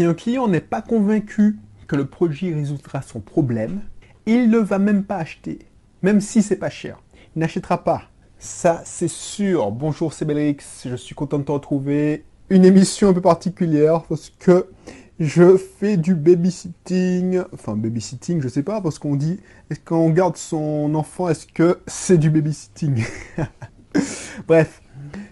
Si un client n'est pas convaincu que le produit résoudra son problème, il ne va même pas acheter, même si c'est pas cher. Il n'achètera pas. Ça, c'est sûr. Bonjour, c'est Belrix. Je suis content de te retrouver. Une émission un peu particulière parce que je fais du babysitting. Enfin, babysitting, je sais pas, parce qu'on dit, est-ce qu'on garde son enfant, est-ce que c'est du babysitting? Bref,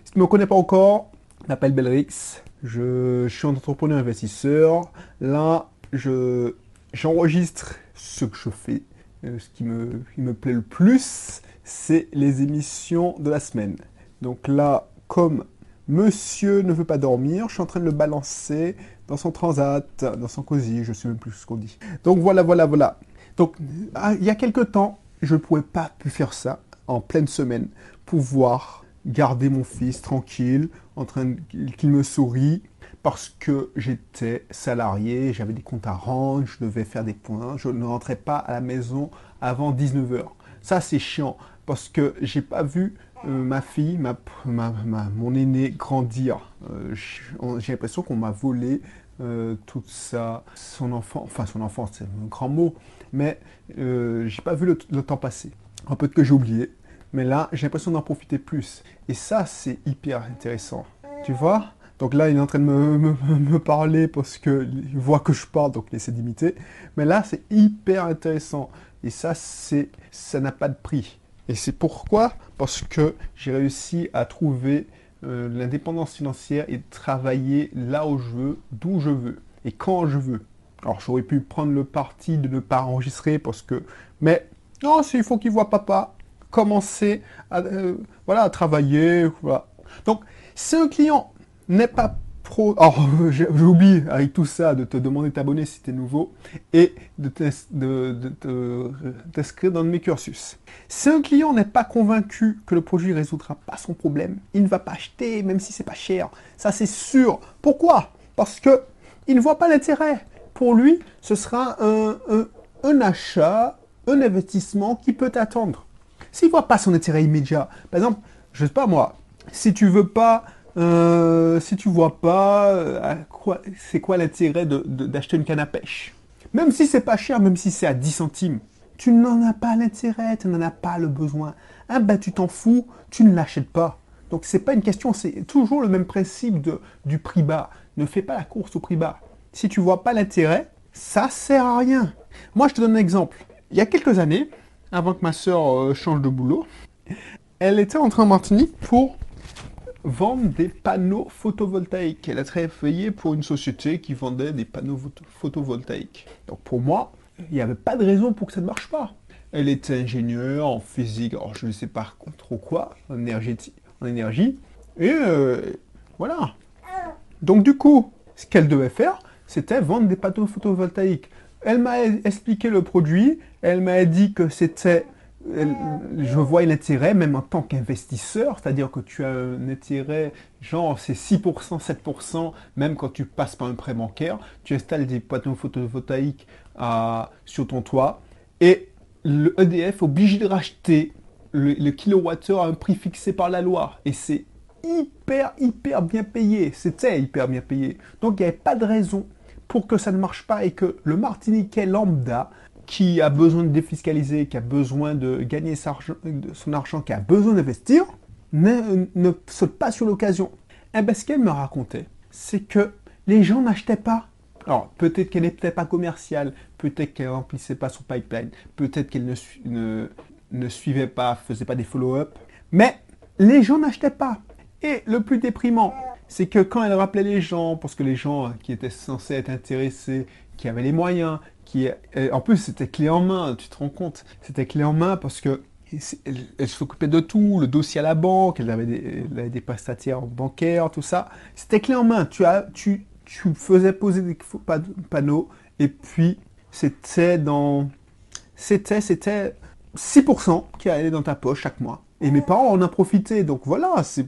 si tu ne me connais pas encore, m'appelle Belrix. Je, suis un entrepreneur investisseur. Là, je, j'enregistre ce que je fais. Euh, ce qui me, plaît le plus, c'est les émissions de la semaine. Donc là, comme monsieur ne veut pas dormir, je suis en train de le balancer dans son transat, dans son cosy, je sais même plus ce qu'on dit. Donc voilà, voilà, voilà. Donc ah, il y a quelque temps, je ne pouvais pas plus faire ça en pleine semaine, pouvoir garder mon fils tranquille, en train qu'il me sourit, parce que j'étais salarié, j'avais des comptes à rendre, je devais faire des points, je ne rentrais pas à la maison avant 19h. Ça c'est chiant, parce que j'ai pas vu euh, ma fille, ma, mon aîné grandir. Euh, j'ai l'impression qu'on m'a volé euh, tout ça, son enfant, enfin son enfant c'est un grand mot, mais j'ai pas vu le, le temps passer. Un peu que j'ai oublié, mais là j'ai l'impression d'en profiter plus. Et ça c'est hyper intéressant. Tu vois donc là, il est en train de me, parler parce qu'il voit que je parle, donc essaie d'imiter. Mais là, c'est hyper intéressant. Et ça, c'est, ça n'a pas de prix. Et c'est pourquoi? Parce que j'ai réussi à trouver euh, l'indépendance financière et travailler là où je veux, d'où je veux et quand je veux. Alors j'aurais pu prendre le parti de ne pas enregistrer parce que... Mais non, il faut qu'il voit papa commencer à, euh, voilà, à travailler. Voilà. Donc, si un client n'est pas pro... Alors, j'oublie avec tout ça de te demander de t'abonner si tu es nouveau et de t'inscrire dans mes cursus. Si un client n'est pas convaincu que le produit ne résoudra pas son problème, il ne va pas acheter même si c'est pas cher. Ça c'est sûr. Pourquoi? Parce que il ne voit pas l'intérêt. Pour lui, ce sera un, un achat, un investissement qui peut attendre. S'il ne voit pas son intérêt immédiat, par exemple, je sais pas moi, si tu veux pas euh, si tu vois pas, euh, c'est quoi l'intérêt d'acheter une canne à pêche? Même si c'est pas cher, même si c'est à 10 centimes, tu n'en as pas l'intérêt, tu n'en as pas le besoin. Ah ben tu t'en fous, tu ne l'achètes pas. Donc c'est pas une question, c'est toujours le même principe de, du prix bas. Ne fais pas la course au prix bas. Si tu vois pas l'intérêt, ça sert à rien. Moi je te donne un exemple. Il y a quelques années, avant que ma soeur euh, change de boulot, elle était en train en Martinique pour vendre des panneaux photovoltaïques. Elle a travaillé pour une société qui vendait des panneaux photovoltaïques. Donc pour moi, il n'y avait pas de raison pour que ça ne marche pas. Elle était ingénieure en physique, alors je ne sais pas trop quoi, en, en énergie. Et euh, voilà. Donc du coup, ce qu'elle devait faire, c'était vendre des panneaux photovoltaïques. Elle m'a expliqué le produit, elle m'a dit que c'était je vois l'intérêt, même en tant qu'investisseur, c'est-à-dire que tu as un intérêt, genre c'est 6%, 7%, même quand tu passes par un prêt bancaire, tu installes des panneaux photovoltaïques sur ton toit, et le EDF est obligé de racheter le, le kilowattheure à un prix fixé par la loi, et c'est hyper, hyper bien payé, c'était hyper bien payé. Donc il n'y avait pas de raison pour que ça ne marche pas et que le Martiniquais lambda qui a besoin de défiscaliser, qui a besoin de gagner son argent, qui a besoin d'investir, ne, saute pas sur l'occasion. Eh ben, ce qu'elle me racontait, c'est que les gens n'achetaient pas. Alors, peut-être qu'elle n'était pas commerciale, peut-être qu'elle remplissait pas son pipeline, peut-être qu'elle ne, ne, suivait pas, faisait pas des follow-up, mais les gens n'achetaient pas. Et le plus déprimant, c'est que quand elle rappelait les gens, parce que les gens qui étaient censés être intéressés, qui avaient les moyens, qui en plus c'était clé en main, tu te rends compte, c'était clé en main parce que elle, s'occupait de tout, le dossier à la banque, elle avait des, elle des prestataires bancaires, tout ça. C'était clé en main. Tu, as, tu, tu faisais poser des panneaux et puis c'était dans. C'était, c'était 6% qui allait dans ta poche chaque mois. Et mes parents en ont profité. Donc voilà, c'est,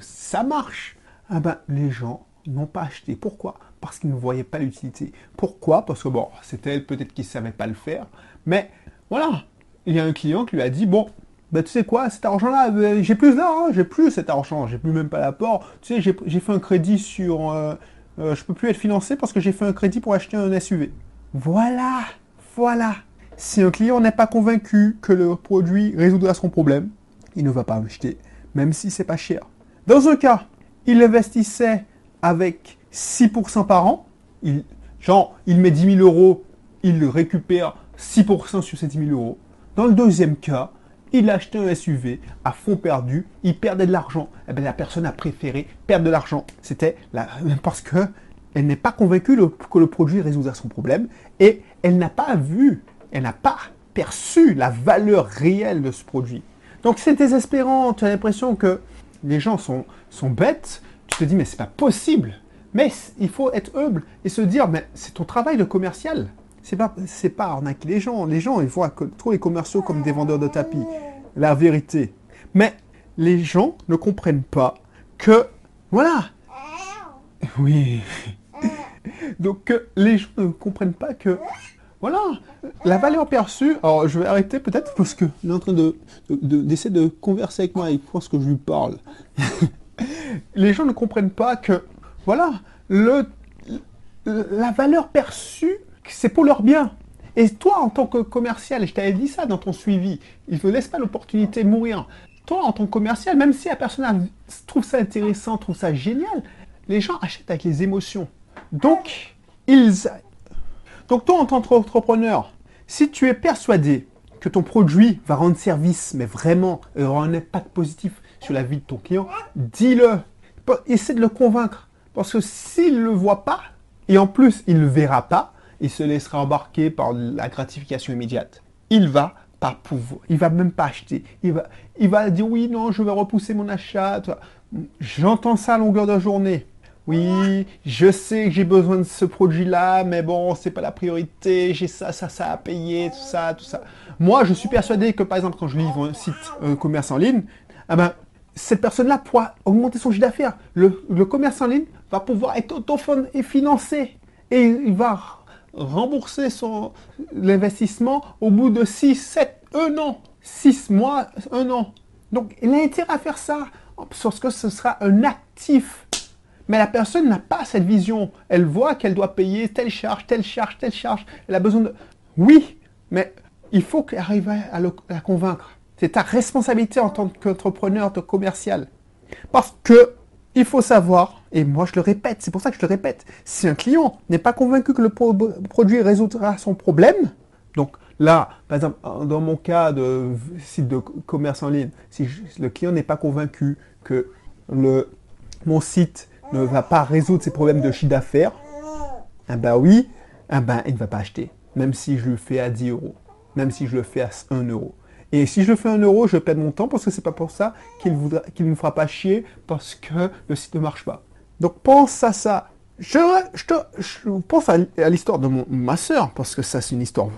ça marche. Ah ben, les gens n'ont pas acheté. Pourquoi? Parce qu'ils ne voyaient pas l'utilité. Pourquoi? Parce que bon, c'était peut-être qu'ils ne savaient pas le faire. Mais voilà, il y a un client qui lui a dit, bon, ben, tu sais quoi, cet argent-là, ben, j'ai plus là, hein, j'ai plus cet argent, j'ai plus même pas l'apport. Tu sais, j'ai fait un crédit sur, euh, euh, je peux plus être financé parce que j'ai fait un crédit pour acheter un SUV. Voilà, voilà. Si un client n'est pas convaincu que le produit résoudra son problème, il ne va pas acheter, même si c'est pas cher. Dans un cas, il investissait avec 6% par an. Genre, il met 10 000 euros, il récupère 6% sur ces 10 000 euros. Dans le deuxième cas, il a acheté un SUV à fond perdu, il perdait de l'argent. Eh bien, la personne a préféré perdre de l'argent. C'était parce que elle n'est pas convaincue que le produit résoudra son problème et elle n'a pas vu, elle n'a pas perçu la valeur réelle de ce produit. Donc c'est désespérant, tu as l'impression que les gens sont bêtes, tu te dis mais c'est pas possible. Mais il faut être humble et se dire mais c'est ton travail de commercial. C'est pas c'est pas arnaquer les gens. Les gens ils voient trop les commerciaux comme des vendeurs de tapis. La vérité. Mais les gens ne comprennent pas que voilà. Oui. Donc les gens ne comprennent pas que voilà, la valeur perçue, alors je vais arrêter peut-être parce qu'il est en train de, d'essayer de, converser avec moi, il pense que je lui parle. les gens ne comprennent pas que, voilà, la valeur perçue, c'est pour leur bien. Et toi, en tant que commercial, je t'avais dit ça dans ton suivi, il ne laisse pas l'opportunité mourir. Toi, en tant que commercial, même si la personne trouve ça intéressant, trouve ça génial, les gens achètent avec les émotions. Donc, ils, donc toi, en tant qu'entrepreneur, si tu es persuadé que ton produit va rendre service, mais vraiment aura un impact positif sur la vie de ton client, dis-le. Essaie de le convaincre. Parce que s'il ne le voit pas, et en plus il ne le verra pas, il se laissera embarquer par la gratification immédiate. Il va pas pouvoir, il va même pas acheter. Il va, dire oui, non, je vais repousser mon achat. J'entends ça à longueur de journée. Oui, je sais que j'ai besoin de ce produit-là, mais bon, c'est pas la priorité, j'ai ça, ça, ça à payer, tout ça, tout ça. Moi, je suis persuadé que, par exemple, quand je livre un site un commerce en ligne, ah ben, cette personne-là pourra augmenter son chiffre d'affaires. Le, commerce en ligne va pouvoir être auto et financé. Et il va rembourser son l'investissement au bout de 6, 7, 1 an. 6 mois, 1 an. Donc, il a intérêt à faire ça, parce que ce sera un actif mais la personne n'a pas cette vision. Elle voit qu'elle doit payer telle charge, telle charge, telle charge. Elle a besoin de... Oui, mais il faut qu'elle arrive à, la convaincre. C'est ta responsabilité en tant qu'entrepreneur, de commercial. Parce que il faut savoir, et moi je le répète, c'est pour ça que je le répète, si un client n'est pas convaincu que le produit résoudra son problème, donc là, par exemple, dans mon cas de site de commerce en ligne, si le client n'est pas convaincu que mon site ne va pas résoudre ses problèmes de chiffre d'affaires, ah ben oui, ah ben il ne va pas acheter. Même si je le fais à 10 euros. Même si je le fais à 1 euro. Et si je fais 1 euro, je perds mon temps parce que c'est pas pour ça qu'il ne me fera pas chier parce que le site ne marche pas. Donc pense à ça. Je, je, pense à, l'histoire de ma soeur, parce que ça c'est une histoire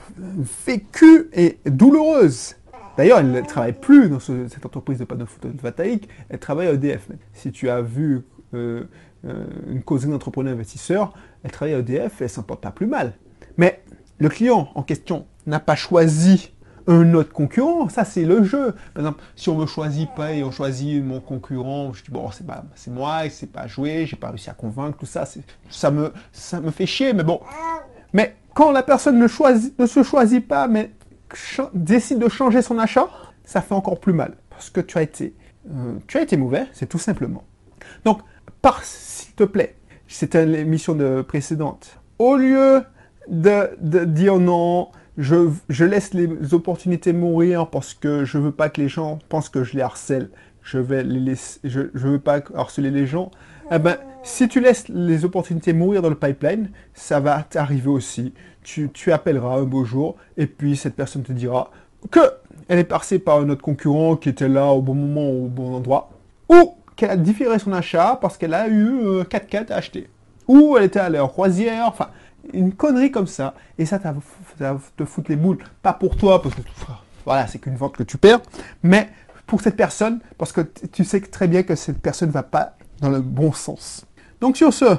vécue et douloureuse. D'ailleurs, elle ne travaille plus dans cette entreprise de panneaux photovoltaïques, elle travaille à EDF. Si tu as vu euh, euh, une causerie d'entrepreneurs investisseurs, elle travaille à EDF et elle s'en porte pas plus mal. Mais le client en question n'a pas choisi un autre concurrent, ça c'est le jeu. Par exemple, si on me choisit pas et on choisit mon concurrent, je dis bon c'est pas c'est moi, c'est pas joué, j'ai pas réussi à convaincre tout ça, ça me ça me fait chier, mais bon. Mais quand la personne ne choisit ne se choisit pas, mais décide de changer son achat, ça fait encore plus mal parce que tu as été euh, tu as été mauvais, c'est tout simplement. Donc s'il te plaît, c'était l'émission de précédente. Au lieu de, dire non, je, laisse les opportunités mourir parce que je veux pas que les gens pensent que je les harcèle. Je vais les laisser, veux pas harceler les gens. Eh ben, si tu laisses les opportunités mourir dans le pipeline, ça va t'arriver aussi. Tu, appelleras un beau jour et puis cette personne te dira que elle est passée par un autre concurrent qui était là au bon moment, au bon endroit. Ou qu'elle a différé son achat parce qu'elle a eu 4 4 à acheter. Ou elle était à leur croisière, une connerie comme ça. Et ça, ça te foutre les boules. Pas pour toi, parce que voilà, c'est qu'une vente que tu perds, mais pour cette personne, parce que tu sais très bien que cette personne ne va pas dans le bon sens. Donc sur ce,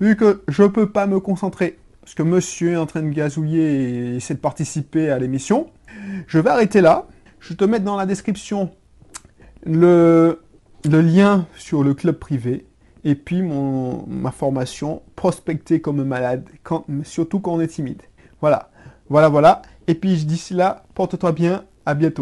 vu que je ne peux pas me concentrer, parce que monsieur est en train de gazouiller et essaie de participer à l'émission, je vais arrêter là. Je te mettre dans la description le lien sur le club privé. Et puis mon, ma formation, prospecter comme malade, surtout quand on est timide. Voilà, voilà, voilà. Et puis d'ici là, porte-toi bien, à bientôt.